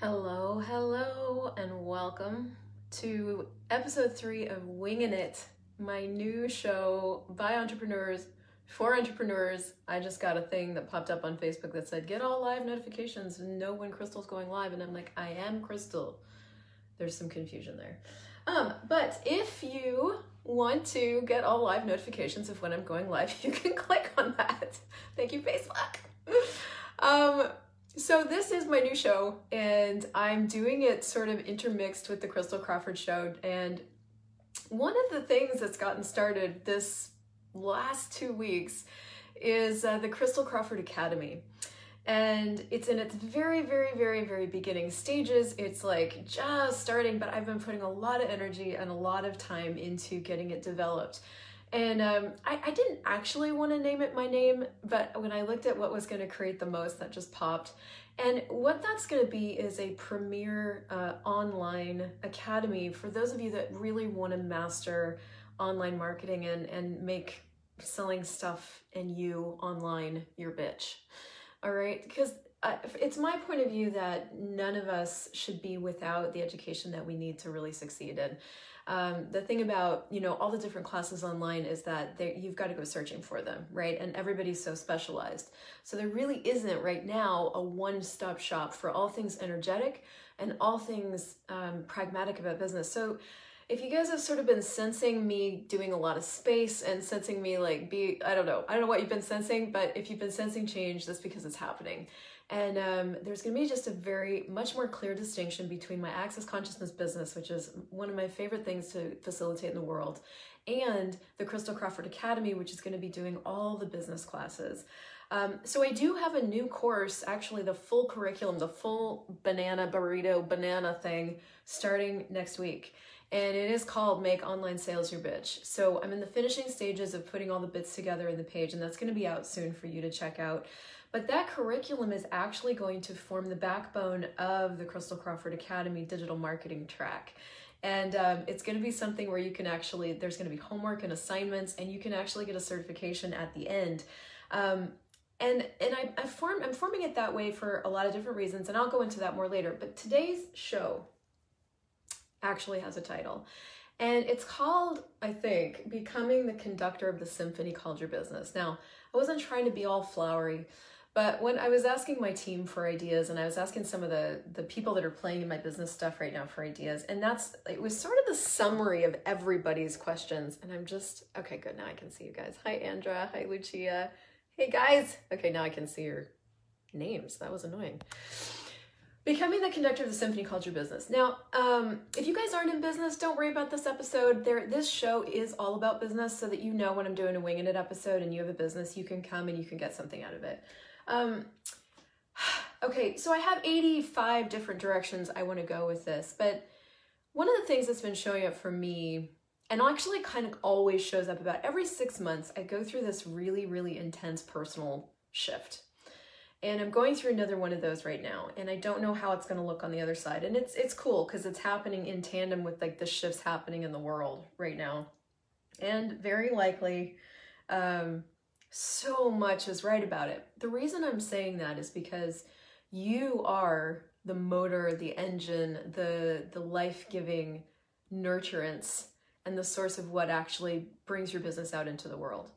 Hello, hello, and welcome to episode three of Winging It, my new show by entrepreneurs for entrepreneurs. I just got a thing that popped up on Facebook that said, Get all live notifications and know when Crystal's going live. And I'm like, I am Crystal. There's some confusion there. Um, but if you want to get all live notifications of when I'm going live, you can click on that. Thank you, Facebook. um, so this is my new show, and I'm doing it sort of intermixed with the Crystal Crawford show. And one of the things that's gotten started this last two weeks is uh, the Crystal Crawford Academy. And it's in its very, very, very, very beginning stages. It's like just starting, but I've been putting a lot of energy and a lot of time into getting it developed. And um, I, I, didn't actually want to name it my name, but when I looked at what was going to create the most, that just popped. And what that's going to be is a premier uh, online academy for those of you that really want to master online marketing and, and make selling stuff and you online your bitch. All right? Because uh, it's my point of view that none of us should be without the education that we need to really succeed in. Um, the thing about you know all the different classes online is that you've got to go searching for them right? And everybody's so specialized. So there really isn't right now a one-stop shop for all things energetic and all things um, pragmatic about business. So if you guys have sort of been sensing me doing a lot of space and sensing me like be i don't know i don't know what you've been sensing but if you've been sensing change that's because it's happening and um, there's going to be just a very much more clear distinction between my access consciousness business which is one of my favorite things to facilitate in the world and the crystal crawford academy which is going to be doing all the business classes um, so I do have a new course, actually the full curriculum, the full banana burrito banana thing starting next week and it is called Make Online Sales Your Bitch. So I'm in the finishing stages of putting all the bits together in the page, and that's going to be out soon for you to check out. But that curriculum is actually going to form the backbone of the Crystal Crawford Academy digital marketing track. And um, it's going to be something where you can actually, there's going to be homework and assignments, and you can actually get a certification at the end. Um, and and I, I form, I'm forming it that way for a lot of different reasons, and I'll go into that more later. But today's show, actually has a title. And it's called, I think, Becoming the Conductor of the Symphony Called Your Business. Now, I wasn't trying to be all flowery, but when I was asking my team for ideas and I was asking some of the, the people that are playing in my business stuff right now for ideas, and that's, it was sort of the summary of everybody's questions. And I'm just, okay, good. Now I can see you guys. Hi, Andra. Hi, Lucia. Hey, guys. Okay, now I can see your names. That was annoying. Becoming the conductor of the symphony called your business. Now, um, if you guys aren't in business, don't worry about this episode. There, this show is all about business, so that you know when I'm doing a winging it episode and you have a business, you can come and you can get something out of it. Um, okay, so I have 85 different directions I want to go with this, but one of the things that's been showing up for me, and actually kind of always shows up about every six months, I go through this really, really intense personal shift. And I'm going through another one of those right now and I don't know how it's going to look on the other side. And it's it's cool cuz it's happening in tandem with like the shifts happening in the world right now. And very likely um so much is right about it the reason I'm saying that is because you are the motor the engine the the life-giving nurturance and the source of what actually brings your business out into the world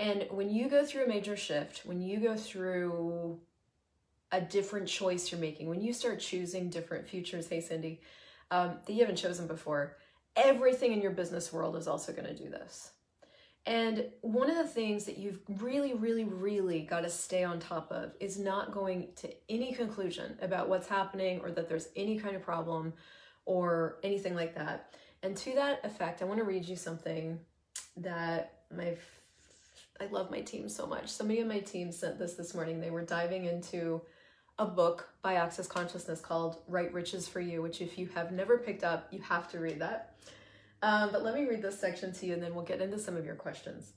and when you go through a major shift, when you go through a different choice you're making, when you start choosing different futures, hey Cindy, um, that you haven't chosen before, everything in your business world is also going to do this. And one of the things that you've really, really, really got to stay on top of is not going to any conclusion about what's happening or that there's any kind of problem or anything like that. And to that effect, I want to read you something that my I love my team so much. Somebody on my team sent this this morning. They were diving into a book by Access Consciousness called Right Riches for You, which if you have never picked up, you have to read that. Um, but let me read this section to you and then we'll get into some of your questions.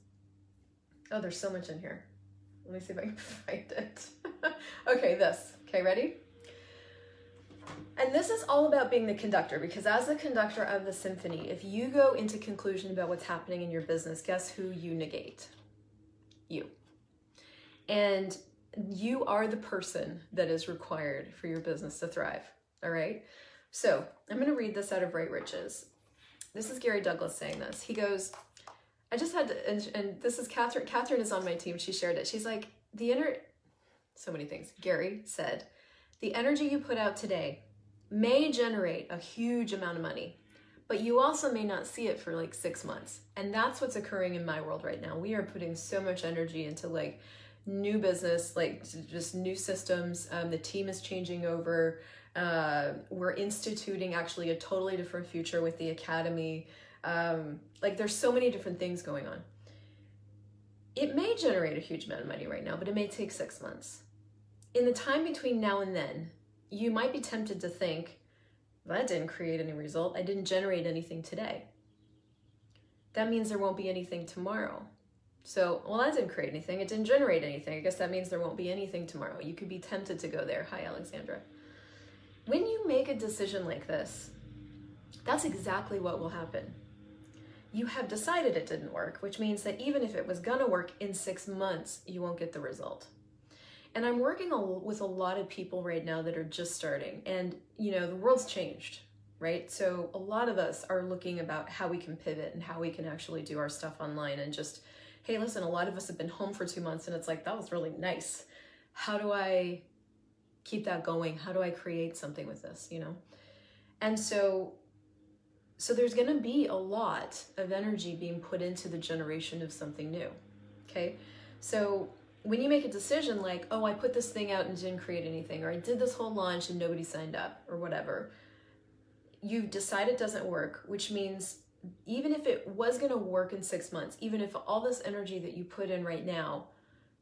Oh, there's so much in here. Let me see if I can find it. okay, this. Okay, ready? And this is all about being the conductor because, as the conductor of the symphony, if you go into conclusion about what's happening in your business, guess who you negate? you. And you are the person that is required for your business to thrive. All right. So I'm going to read this out of Right Riches. This is Gary Douglas saying this. He goes, I just had to, and, and this is Catherine. Catherine is on my team. She shared it. She's like, the inner, so many things. Gary said, the energy you put out today may generate a huge amount of money, but you also may not see it for like six months. And that's what's occurring in my world right now. We are putting so much energy into like new business, like just new systems. Um, the team is changing over. Uh, we're instituting actually a totally different future with the academy. Um, like there's so many different things going on. It may generate a huge amount of money right now, but it may take six months. In the time between now and then, you might be tempted to think, that didn't create any result. I didn't generate anything today. That means there won't be anything tomorrow. So, well, that didn't create anything. It didn't generate anything. I guess that means there won't be anything tomorrow. You could be tempted to go there. Hi, Alexandra. When you make a decision like this, that's exactly what will happen. You have decided it didn't work, which means that even if it was gonna work in six months, you won't get the result. And I'm working with a lot of people right now that are just starting, and you know, the world's changed, right? So a lot of us are looking about how we can pivot and how we can actually do our stuff online and just, hey, listen, a lot of us have been home for two months and it's like, that was really nice. How do I keep that going? How do I create something with this, you know? And so so there's going to be a lot of energy being put into the generation of something new. Okay? So when you make a decision like, "Oh, I put this thing out and didn't create anything," or "I did this whole launch and nobody signed up," or whatever, you decide it doesn't work, which means even if it was going to work in 6 months, even if all this energy that you put in right now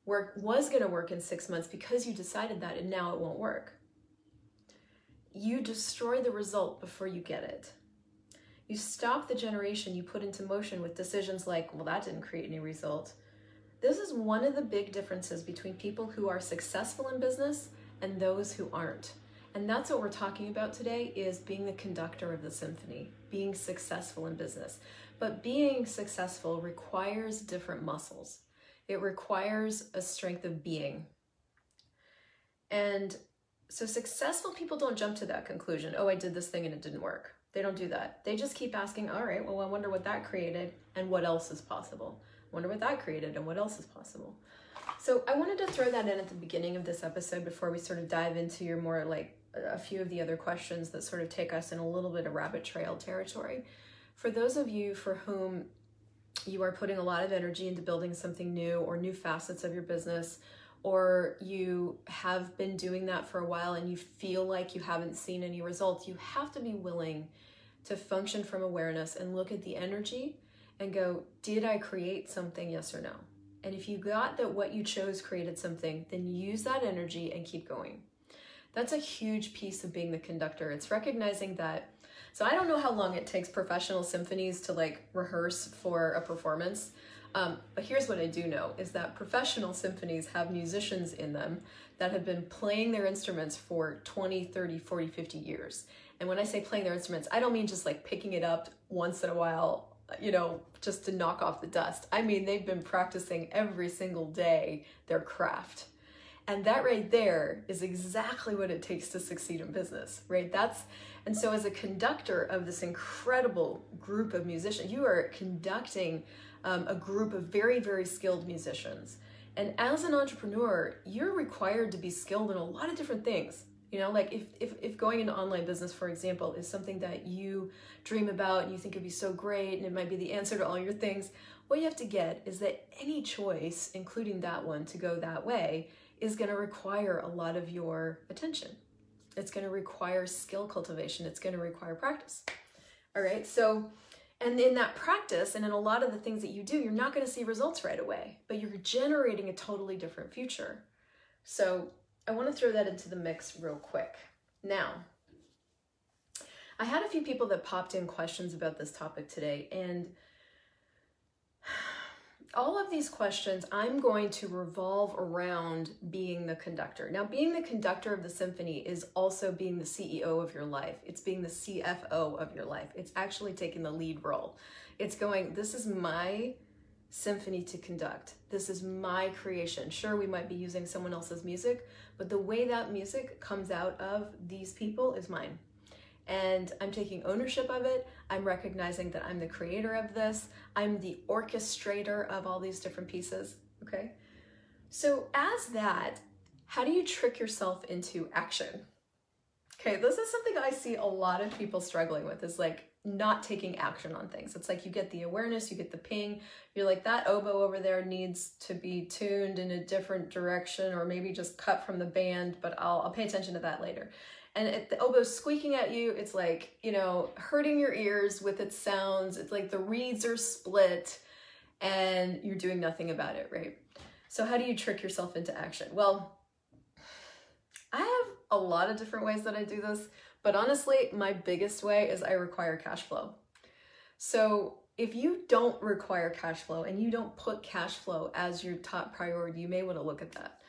work was going to work in six months because you decided that and now it won't work. You destroy the result before you get it. You stop the generation you put into motion with decisions like, well, that didn't create any result. This is one of the big differences between people who are successful in business and those who aren't. And that's what we're talking about today is being the conductor of the symphony, being successful in business. But being successful requires different muscles. It requires a strength of being. And so successful people don't jump to that conclusion. Oh, I did this thing and it didn't work. They don't do that. They just keep asking, all right, well, I wonder what that created and what else is possible. wonder what that created and what else is possible. So I wanted to throw that in at the beginning of this episode before we sort of dive into your more like a few of the other questions that sort of take us in a little bit of rabbit trail territory. For those of you for whom you are putting a lot of energy into building something new or new facets of your business, or you have been doing that for a while and you feel like you haven't seen any results, you have to be willing to function from awareness and look at the energy and go, Did I create something? Yes or no? And if you got that what you chose created something, then use that energy and keep going. That's a huge piece of being the conductor. It's recognizing that so I don't know how long it takes professional symphonies to like rehearse for a performance. Um, but here's what I do know is that professional symphonies have musicians in them that have been playing their instruments for 20, 30, 40, 50 years. And when I say playing their instruments, I don't mean just like picking it up once in a while, you know, just to knock off the dust. I mean, they've been practicing every single day their craft. And that right there is exactly what it takes to succeed in business, right? That's and so as a conductor of this incredible group of musicians, you are conducting um, a group of very, very skilled musicians. And as an entrepreneur, you're required to be skilled in a lot of different things. You know, like if, if, if going into online business, for example, is something that you dream about and you think would be so great and it might be the answer to all your things, what you have to get is that any choice, including that one, to go that way, is going to require a lot of your attention. It's going to require skill cultivation. It's going to require practice. All right. So, and in that practice and in a lot of the things that you do, you're not going to see results right away, but you're generating a totally different future. So, I want to throw that into the mix real quick. Now, I had a few people that popped in questions about this topic today, and all of these questions I'm going to revolve around being the conductor. Now, being the conductor of the symphony is also being the CEO of your life. It's being the CFO of your life. It's actually taking the lead role. It's going, this is my symphony to conduct. This is my creation. Sure, we might be using someone else's music, but the way that music comes out of these people is mine. And I'm taking ownership of it. I'm recognizing that I'm the creator of this. I'm the orchestrator of all these different pieces. Okay. So, as that, how do you trick yourself into action? Okay, this is something I see a lot of people struggling with is like not taking action on things. It's like you get the awareness, you get the ping, you're like, that oboe over there needs to be tuned in a different direction or maybe just cut from the band, but I'll, I'll pay attention to that later. And it, the oboe's squeaking at you, it's like, you know, hurting your ears with its sounds. It's like the reeds are split and you're doing nothing about it, right? So, how do you trick yourself into action? Well, I have a lot of different ways that I do this, but honestly, my biggest way is I require cash flow. So if you don't require cash flow and you don't put cash flow as your top priority, you may want to look at that.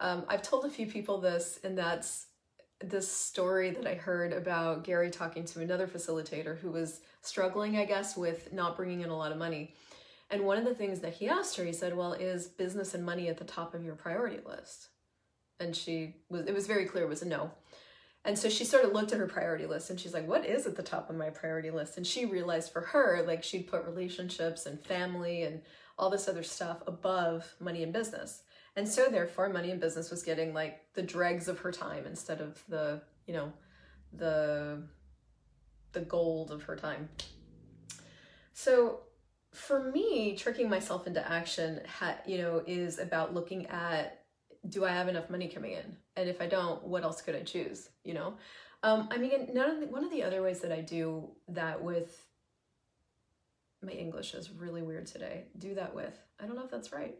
Um, I've told a few people this, and that's this story that I heard about Gary talking to another facilitator who was struggling, I guess, with not bringing in a lot of money. And one of the things that he asked her, he said, Well, is business and money at the top of your priority list? And she was, it was very clear it was a no. And so she sort of looked at her priority list and she's like, what is at the top of my priority list? And she realized for her, like she'd put relationships and family and all this other stuff above money and business. And so therefore money and business was getting like the dregs of her time instead of the, you know, the the gold of her time. So for me, tricking myself into action, ha- you know, is about looking at do I have enough money coming in? And if I don't, what else could I choose? You know, um, I mean, none of the, one of the other ways that I do that with my English is really weird today. Do that with I don't know if that's right.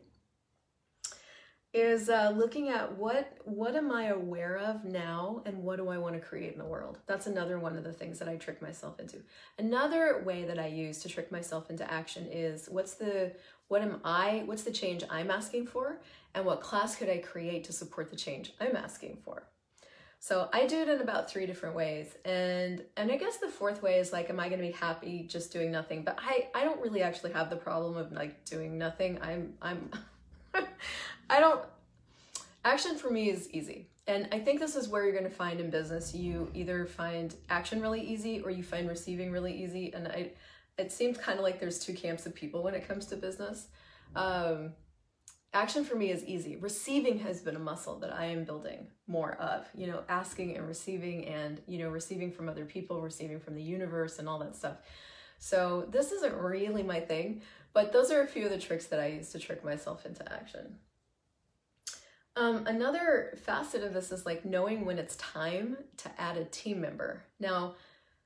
Is uh, looking at what what am I aware of now, and what do I want to create in the world? That's another one of the things that I trick myself into. Another way that I use to trick myself into action is what's the what am I? What's the change I'm asking for, and what class could I create to support the change I'm asking for? So I do it in about three different ways. And and I guess the fourth way is like, am I gonna be happy just doing nothing? But I, I don't really actually have the problem of like doing nothing. I'm I'm I don't action for me is easy. And I think this is where you're gonna find in business. You either find action really easy or you find receiving really easy. And I it seems kind of like there's two camps of people when it comes to business. Um, action for me is easy. Receiving has been a muscle that I am building more of, you know, asking and receiving and, you know, receiving from other people, receiving from the universe and all that stuff. So this isn't really my thing, but those are a few of the tricks that I use to trick myself into action. Um, another facet of this is like knowing when it's time to add a team member. Now,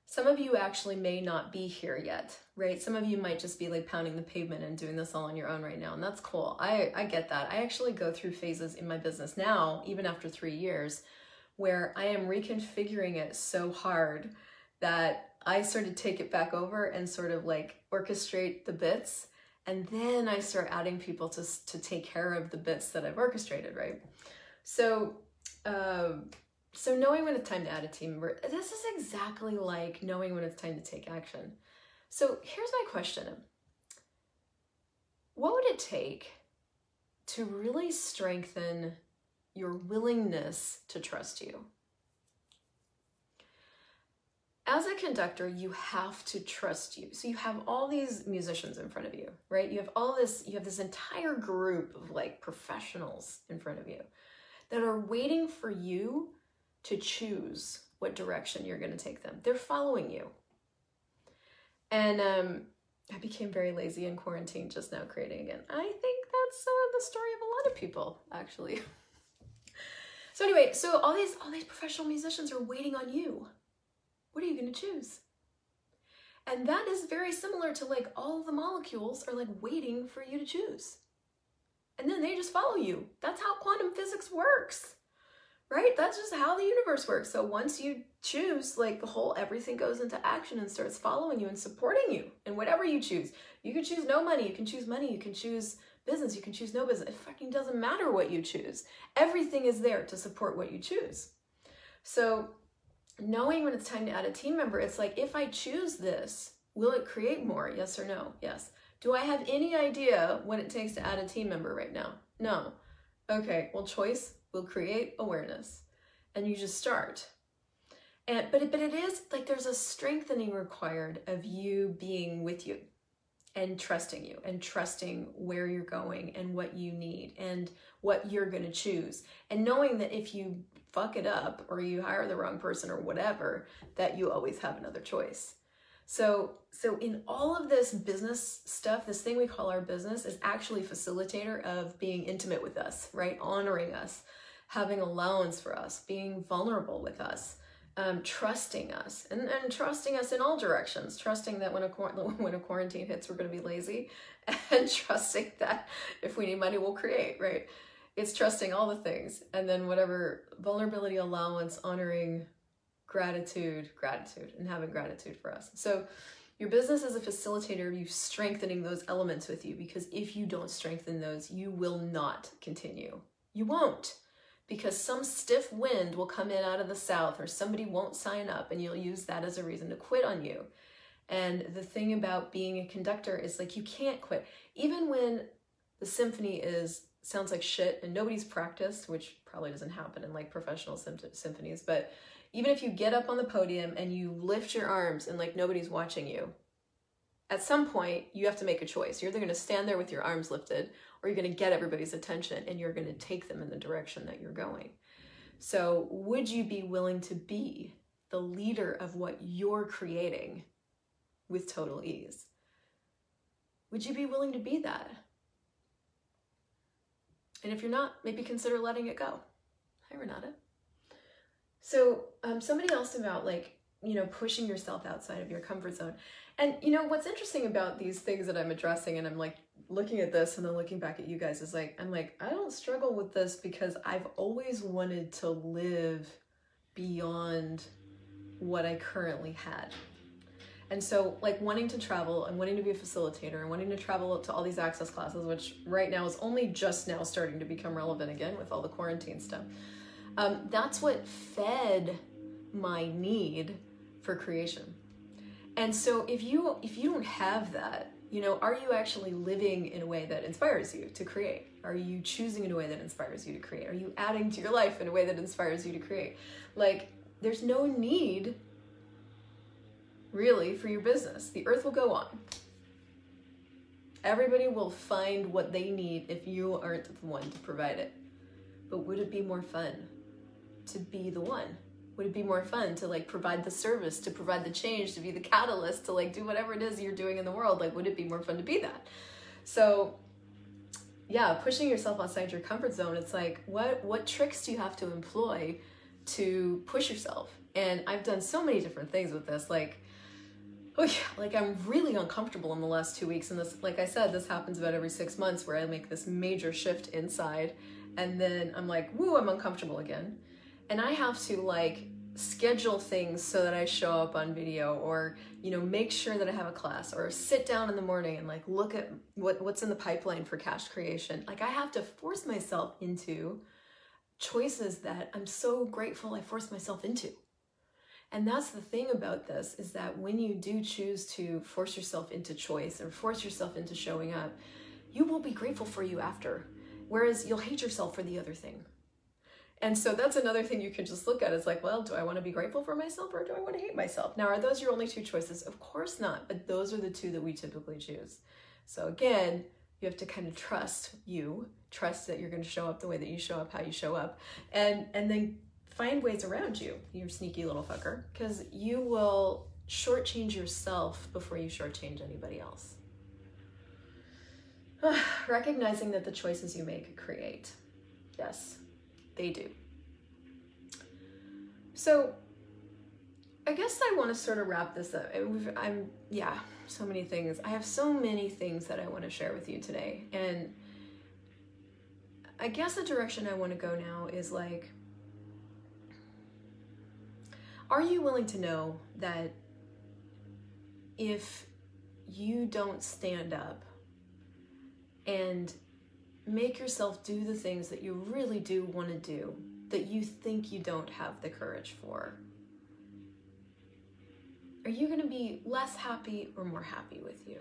some of you actually may not be here yet, right? Some of you might just be like pounding the pavement and doing this all on your own right now, and that's cool. I, I get that. I actually go through phases in my business now, even after three years, where I am reconfiguring it so hard that I sort of take it back over and sort of like orchestrate the bits. And then I start adding people to, to take care of the bits that I've orchestrated, right? So, um, so knowing when it's time to add a team member, this is exactly like knowing when it's time to take action. So here's my question. What would it take to really strengthen your willingness to trust you? As a conductor, you have to trust you. So you have all these musicians in front of you, right? You have all this, you have this entire group of like professionals in front of you that are waiting for you to choose what direction you're going to take them. They're following you. And um, I became very lazy in quarantine just now creating again. I think that's uh, the story of a lot of people, actually. so anyway, so all these all these professional musicians are waiting on you. What are you going to choose? And that is very similar to like all the molecules are like waiting for you to choose. And then they just follow you. That's how quantum physics works right? That's just how the universe works. So once you choose, like the whole everything goes into action and starts following you and supporting you in whatever you choose. You can choose no money, you can choose money, you can choose business, you can choose no business. It fucking doesn't matter what you choose. Everything is there to support what you choose. So knowing when it's time to add a team member, it's like if I choose this, will it create more? Yes or no? Yes. Do I have any idea what it takes to add a team member right now? No. Okay, well, choice will create awareness. And you just start. And but it, but it is like there's a strengthening required of you being with you and trusting you and trusting where you're going and what you need and what you're going to choose and knowing that if you fuck it up or you hire the wrong person or whatever that you always have another choice. So so in all of this business stuff this thing we call our business is actually facilitator of being intimate with us right? Honoring us having allowance for us being vulnerable with us um, trusting us and, and trusting us in all directions, trusting that when a, when a quarantine hits, we're going to be lazy, and trusting that if we need money, we'll create, right? It's trusting all the things. And then whatever vulnerability, allowance, honoring, gratitude, gratitude, and having gratitude for us. So your business as a facilitator you strengthening those elements with you because if you don't strengthen those, you will not continue. You won't because some stiff wind will come in out of the south or somebody won't sign up and you'll use that as a reason to quit on you. And the thing about being a conductor is like you can't quit. Even when the symphony is sounds like shit and nobody's practiced, which probably doesn't happen in like professional symphonies, but even if you get up on the podium and you lift your arms and like nobody's watching you, at some point you have to make a choice. You're either going to stand there with your arms lifted or you're going to get everybody's attention and you're going to take them in the direction that you're going. So, would you be willing to be the leader of what you're creating with total ease? Would you be willing to be that? And if you're not, maybe consider letting it go. Hi, Renata. So, um, somebody else about like, you know, pushing yourself outside of your comfort zone. And, you know, what's interesting about these things that I'm addressing, and I'm like looking at this and then looking back at you guys is like I'm like I don't struggle with this because I've always wanted to live beyond what I currently had. And so like wanting to travel and wanting to be a facilitator and wanting to travel to all these access classes which right now is only just now starting to become relevant again with all the quarantine stuff. Um, that's what fed my need for creation. And so if you if you don't have that you know, are you actually living in a way that inspires you to create? Are you choosing in a way that inspires you to create? Are you adding to your life in a way that inspires you to create? Like, there's no need really for your business. The earth will go on. Everybody will find what they need if you aren't the one to provide it. But would it be more fun to be the one? would it be more fun to like provide the service to provide the change to be the catalyst to like do whatever it is you're doing in the world like would it be more fun to be that so yeah pushing yourself outside your comfort zone it's like what what tricks do you have to employ to push yourself and i've done so many different things with this like oh yeah like i'm really uncomfortable in the last two weeks and this like i said this happens about every six months where i make this major shift inside and then i'm like woo i'm uncomfortable again. And I have to like schedule things so that I show up on video or you know make sure that I have a class or sit down in the morning and like look at what what's in the pipeline for cash creation. Like I have to force myself into choices that I'm so grateful I forced myself into and that's the thing about this is that when you do choose to force yourself into choice or force yourself into showing up you will be grateful for you after whereas you'll hate yourself for the other thing and so that's another thing you can just look at is like, well, do I want to be grateful for myself or do I want to hate myself? Now, are those your only two choices? Of course not, but those are the two that we typically choose. So again, you have to kind of trust you, trust that you're going to show up the way that you show up, how you show up, and and then find ways around you, you sneaky little fucker, because you will shortchange yourself before you shortchange anybody else. Recognizing that the choices you make create. Yes, they do. So I guess I want to sort of wrap this up. I'm, yeah, so many things. I have so many things that I want to share with you today. And I guess the direction I want to go now is like, are you willing to know that if you don't stand up and make yourself do the things that you really do want to do that you think you don't have the courage for? Are you going to be less happy or more happy with you?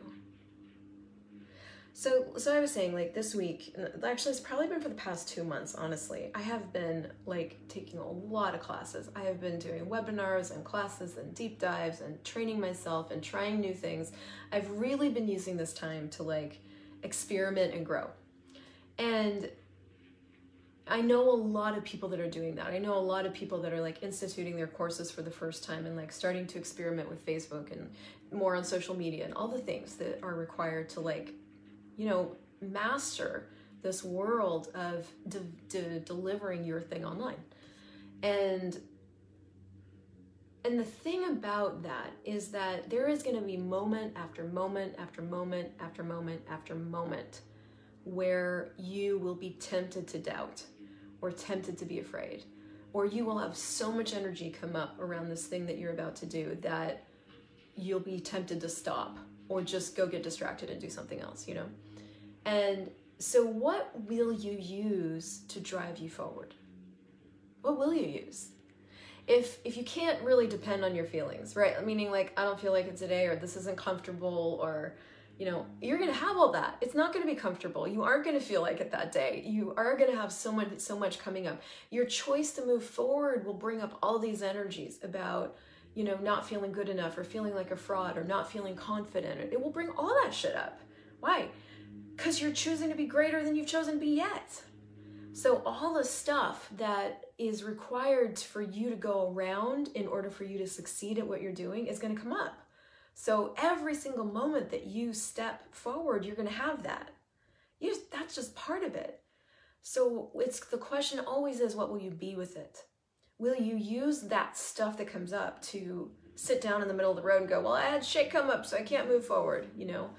So, so I was saying, like this week, uh, actually, it's probably been for the past two months. Honestly, I have been like taking a lot of classes. I have been doing webinars and classes and deep dives and training myself and trying new things. I've really been using this time to like experiment and grow. And I know a lot of people that are doing that. I know a lot of people that are like instituting their courses for the first time and like starting to experiment with Facebook and more on social media and all the things that are required to like you know, master this world of de- de- delivering your thing online. And and the thing about that is that there is going to be moment after moment after moment after moment after moment where you will be tempted to doubt or tempted to be afraid or you will have so much energy come up around this thing that you're about to do that you'll be tempted to stop or just go get distracted and do something else, you know? And so, what will you use to drive you forward? What will you use? If if you can't really depend on your feelings, right? Meaning like I don't feel like it today or this isn't comfortable or you know, you're to have all that. It's not to be comfortable. You aren't to feel like it that day. You are to have so much so much coming up. Your choice to move forward will bring up all these energies about you know, not feeling good enough or feeling like a fraud or not feeling confident. It will bring all that shit up. Why? Because you're choosing to be greater than you've chosen to be yet. So, all the stuff that is required for you to go around in order for you to succeed at what you're doing is going to come up. So, every single moment that you step forward, you're going to have that. You that's just part of it. So, it's the question always is what will you be with it? Will you use that stuff that comes up to sit down in the middle of the road and go, Well, I had shit come up, so I can't move forward, you know?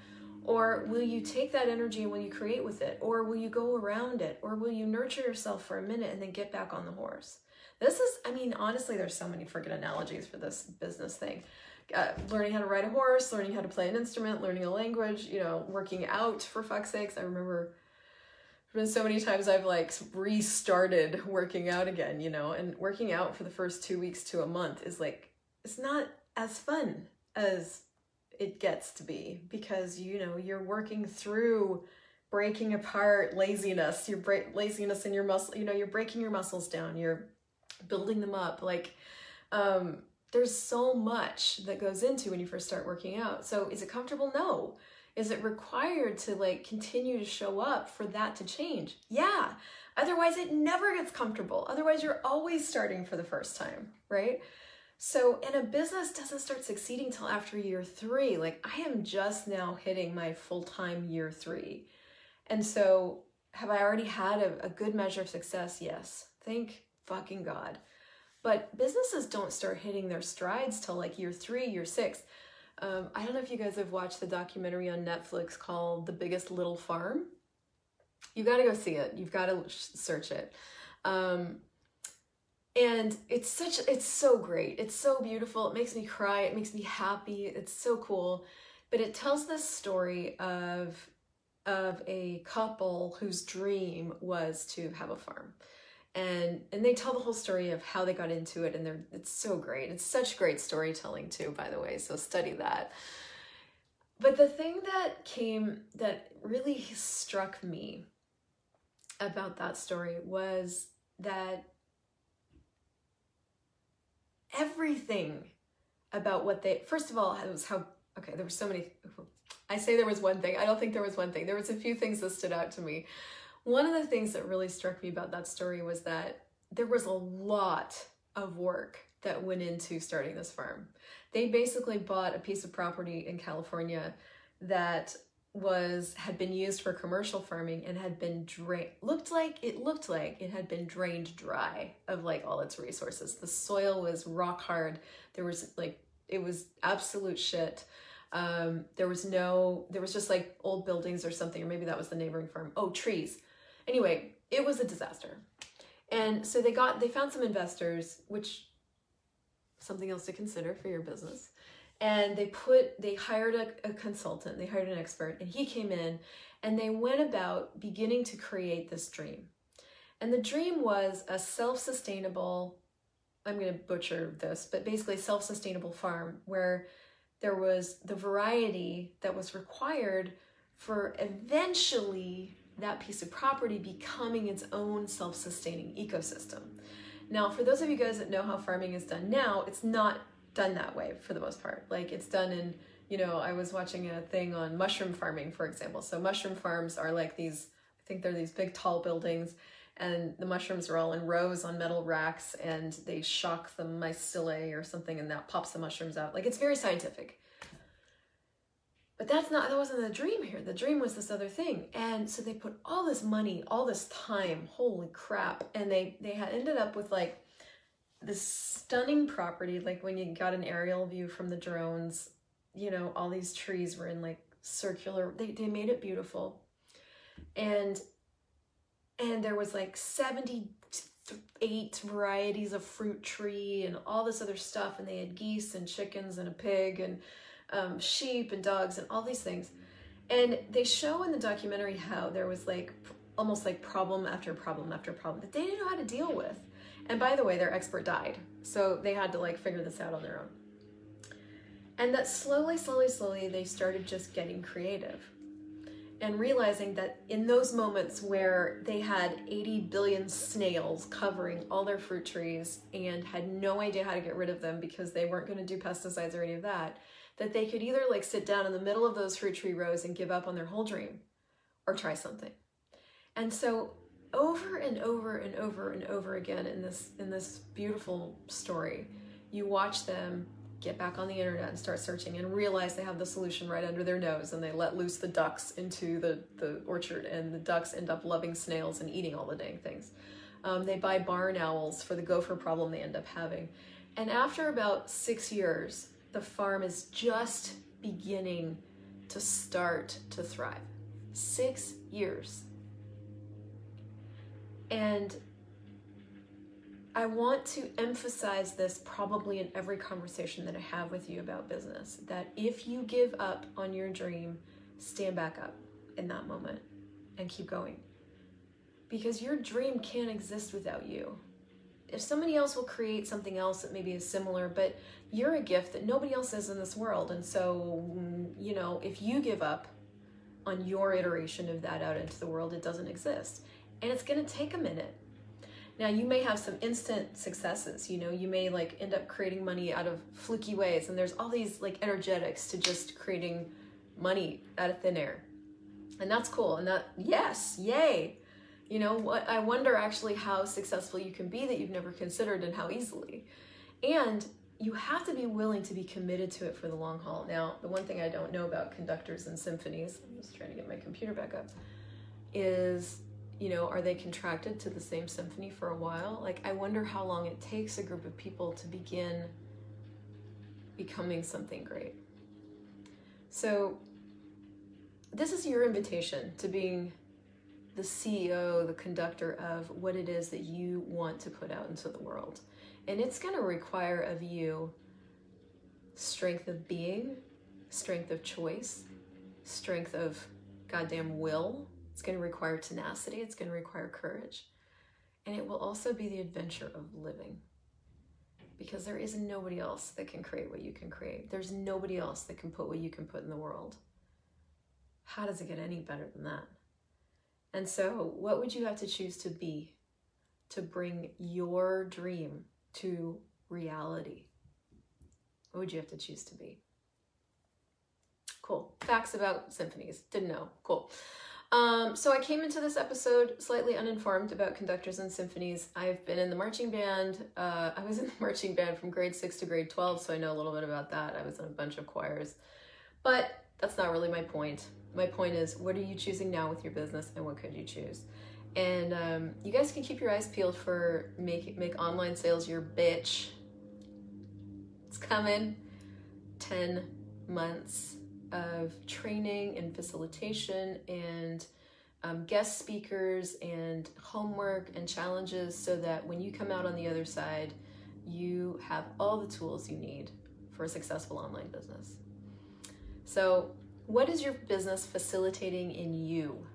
Or will you take that energy and will you create with it? Or will you go around it? Or will you nurture yourself for a minute and then get back on the horse? This is, I mean, honestly, there's so many freaking analogies for this business thing. Uh, learning how to ride a horse, learning how to play an instrument, learning a language, you know, working out for fuck's sakes. I remember been so many times I've like restarted working out again, you know, and working out for the first two weeks to a month is like, it's not as fun as it gets to be because you know you're working through breaking apart laziness. You're break laziness in your muscle you know you're breaking your muscles down. You're building them up. Like um there's so much that goes into when you first start working out. So is it comfortable? No is it required to like continue to show up for that to change yeah otherwise it never gets comfortable otherwise you're always starting for the first time right so, and a business doesn't start succeeding till after year three. Like, I am just now hitting my full time year three. And so, have I already had a, a good measure of success? Yes. Thank fucking God. But businesses don't start hitting their strides till like year three, year six. Um, I don't know if you guys have watched the documentary on Netflix called The Biggest Little Farm. You got to go see it. You've got to search it. Um, and it's such it's so great it's so beautiful it makes me cry it makes me happy it's so cool but it tells this story of of a couple whose dream was to have a farm and and they tell the whole story of how they got into it and they're it's so great. It's such great storytelling too by the way so study that. But the thing that came that really struck me about that story was that everything about what they first of all it was how okay there were so many i say there was one thing i don't think there was one thing. There was a few things that stood out to me one of the things that really struck me about that story was that there was a lot of work that went into starting this farm. They basically bought a piece of property in california that was had been used for commercial farming and had been drained looked like it looked like it had been drained dry of like all its resources. The soil was rock hard. There was like it was absolute shit. Um there was no there was just like old buildings or something or maybe that was the neighboring farm. Oh trees anyway it was a disaster. And so they got they found some investors which something else to consider for your business. And they put they hired a, a, consultant they hired an expert and he came in and they went about beginning to create this dream. And the dream was a self-sustainable i'm going to butcher this but basically self-sustainable farm where there was the variety that was required for eventually that piece of property becoming its own self sustaining ecosystem. Now, for those of you guys that know how farming is done now, it's not done that way for the most part. Like it's done in, you know, I was watching a thing on mushroom farming, for example. So, mushroom farms are like these, I think they're these big tall buildings, and the mushrooms are all in rows on metal racks, and they shock the mycelium or something, and that pops the mushrooms out. Like it's very scientific. But that's not, that wasn't the dream here. The dream was this other thing. And so they put all this money, all this time, holy crap. And they, they had ended up with like this stunning property. Like when you got an aerial view from the drones, you know, all these trees were in like circular, they, they made it beautiful. And, and there was like 78 varieties of fruit tree and all this other stuff. And they had geese and chickens and a pig and, um, sheep and dogs and all these things. And they show in the documentary how there was like almost like problem after problem after problem that they didn't know how to deal with. And by the way, their expert died. So they had to like figure this out on their own. And that slowly, slowly, slowly, they started just getting creative and realizing that in those moments where they had 80 billion snails covering all their fruit trees and had no idea how to get rid of them because they weren't going to do pesticides or any of that, that they could either like sit down in the middle of those fruit tree rows and give up on their whole dream or try something. And so over and over and over and over again in this in this beautiful story, you watch them get back on the internet and start searching and realize they have the solution right under their nose and they let loose the ducks into the, the orchard and the ducks end up loving snails and eating all the dang things. Um, they buy barn owls for the gopher problem they end up having. And after about six years, the farm is just beginning to start to thrive. Six years. And I want to emphasize this probably in every conversation that I have with you about business that if you give up on your dream, stand back up in that moment and keep going. Because your dream can't exist without you if somebody else will create something else that maybe is similar, but you're a gift that nobody else is in this world. And so, mm, you know, if you give up on your iteration of that out into the world, it doesn't exist. And it's to take a minute. Now, you may have some instant successes. You know, you may like end up creating money out of fluky ways. And there's all these like energetics to just creating money out of thin air. And that's cool. And that, yes, yay. You know, what I wonder actually how successful you can be that you've never considered and how easily. And you have to be willing to be committed to it for the long haul. Now, the one thing I don't know about conductors and symphonies, I'm just trying to get my computer back up, is, you know, are they contracted to the same symphony for a while? Like, I wonder how long it takes a group of people to begin becoming something great. So, this is your invitation to being the CEO, the conductor of what it is that you want to put out into the world. And it's going to require of you strength of being, strength of choice, strength of goddamn will. It's going to require tenacity, it's going to require courage. And it will also be the adventure of living. Because there is nobody else that can create what you can create. There's nobody else that can put what you can put in the world. How does it get any better than that? And so, what would you have to choose to be to bring your dream to reality? What would you have to choose to be? Cool. Facts about symphonies. Didn't know. Cool. Um, so I came into this episode slightly uninformed about conductors and symphonies. I've been in the marching band. Uh, I was in the marching band from grade six to grade 12, so I know a little bit about that. I was in a bunch of choirs. But that's not really my point my point is what are you choosing now with your business and what could you choose and um, you guys can keep your eyes peeled for make make online sales your bitch it's coming 10 months of training and facilitation and um, guest speakers and homework and challenges so that when you come out on the other side you have all the tools you need for a successful online business so what is your business facilitating in you?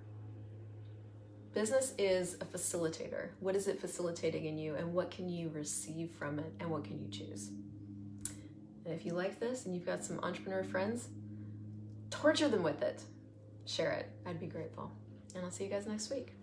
Business is a facilitator. What is it facilitating in you, and what can you receive from it, and what can you choose? And if you like this and you've got some entrepreneur friends, torture them with it. share it. I'd be grateful. And I'll see you guys next week.